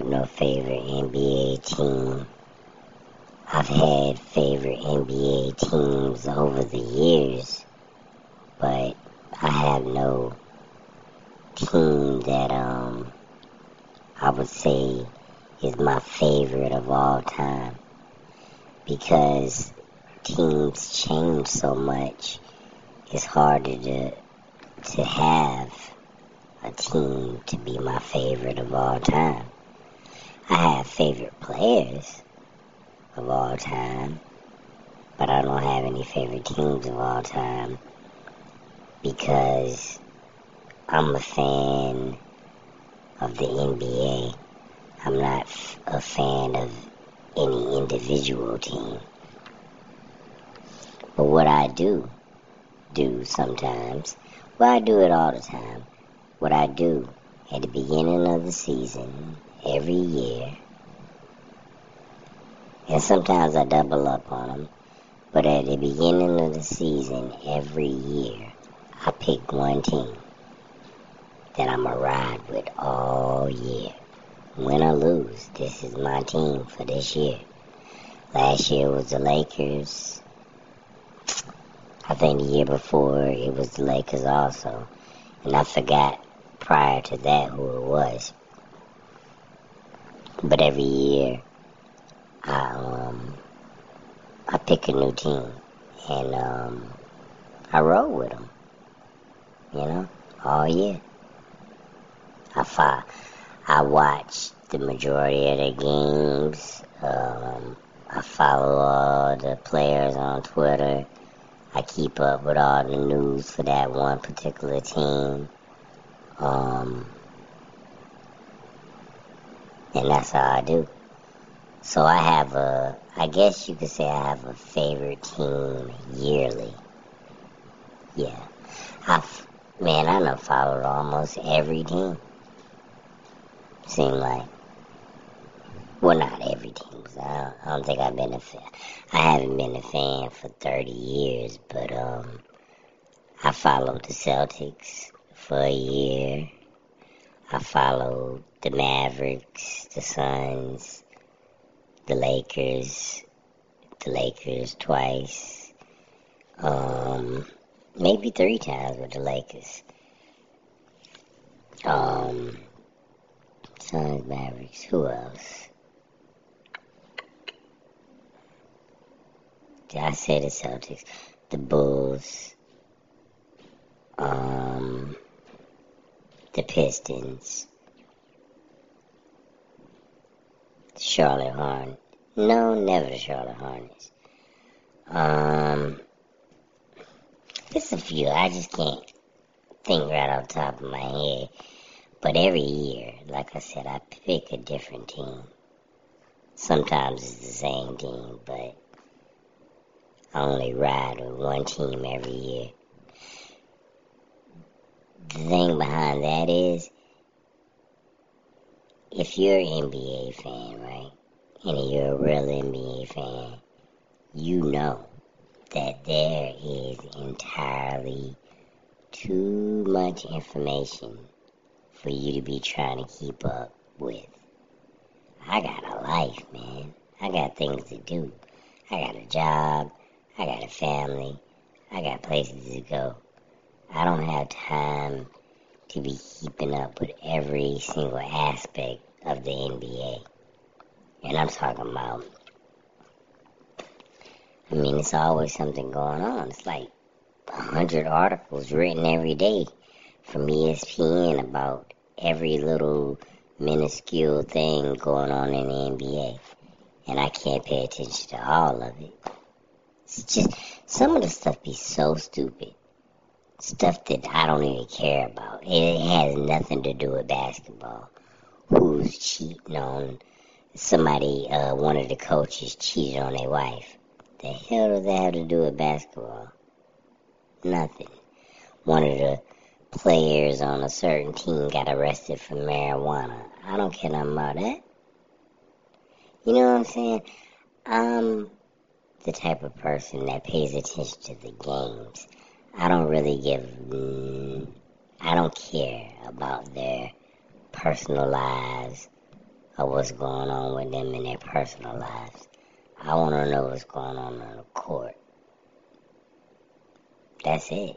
have no favorite NBA team. I've had favorite NBA teams over the years, but I have no team that um I would say is my favorite of all time because teams change so much. It's harder to to have a team to be my favorite of all time. I have favorite players of all time, but I don't have any favorite teams of all time because I'm a fan of the NBA. I'm not a fan of any individual team. But what I do do sometimes, well, I do it all the time. What I do at the beginning of the season, every year, and sometimes I double up on them, but at the beginning of the season, every year, I pick one team that I'm going to ride with all year. Win or lose, this is my team for this year. Last year was the Lakers. I think the year before it was the Lakers also. And I forgot prior to that who it was. But every year I um I pick a new team and um I roll with them. You know, all year. I fo- I watch the majority of the games. Um, I follow all the players on Twitter. I keep up with all the news for that one particular team. Um, and that's how I do. So I have a, I guess you could say I have a favorite team yearly. Yeah. I've, man, I done followed almost every team. Seem like. Well, not every team. I don't, I don't think I've been a fan. I haven't been a fan for 30 years, but um, I followed the Celtics for a year. I followed the Mavericks, the Suns, the Lakers, the Lakers twice. Um, maybe three times with the Lakers. Um, Suns, Mavericks. Who else? I say the Celtics? The Bulls. Um, the Pistons. Charlotte Hornets. No, never the Charlotte Hornets. Um, there's a few. I just can't think right off the top of my head. But every year, like I said, I pick a different team. Sometimes it's the same team, but I only ride with one team every year. Thing behind that is, if you're an NBA fan, right, and you're a real NBA fan, you know that there is entirely too much information for you to be trying to keep up with. I got a life, man. I got things to do. I got a job. I got a family. I got places to go. I don't have time to be keeping up with every single aspect of the NBA. And I'm talking about, I mean, it's always something going on. It's like a hundred articles written every day from ESPN about every little minuscule thing going on in the NBA. And I can't pay attention to all of it. It's just, some of the stuff be so stupid. Stuff that I don't even care about. It has nothing to do with basketball. Who's cheating on somebody, uh, one of the coaches cheated on their wife. The hell does that have to do with basketball? Nothing. One of the players on a certain team got arrested for marijuana. I don't care nothing about that. You know what I'm saying? I'm the type of person that pays attention to the games. I don't really give. I don't care about their personal lives or what's going on with them in their personal lives. I want to know what's going on in the court. That's it.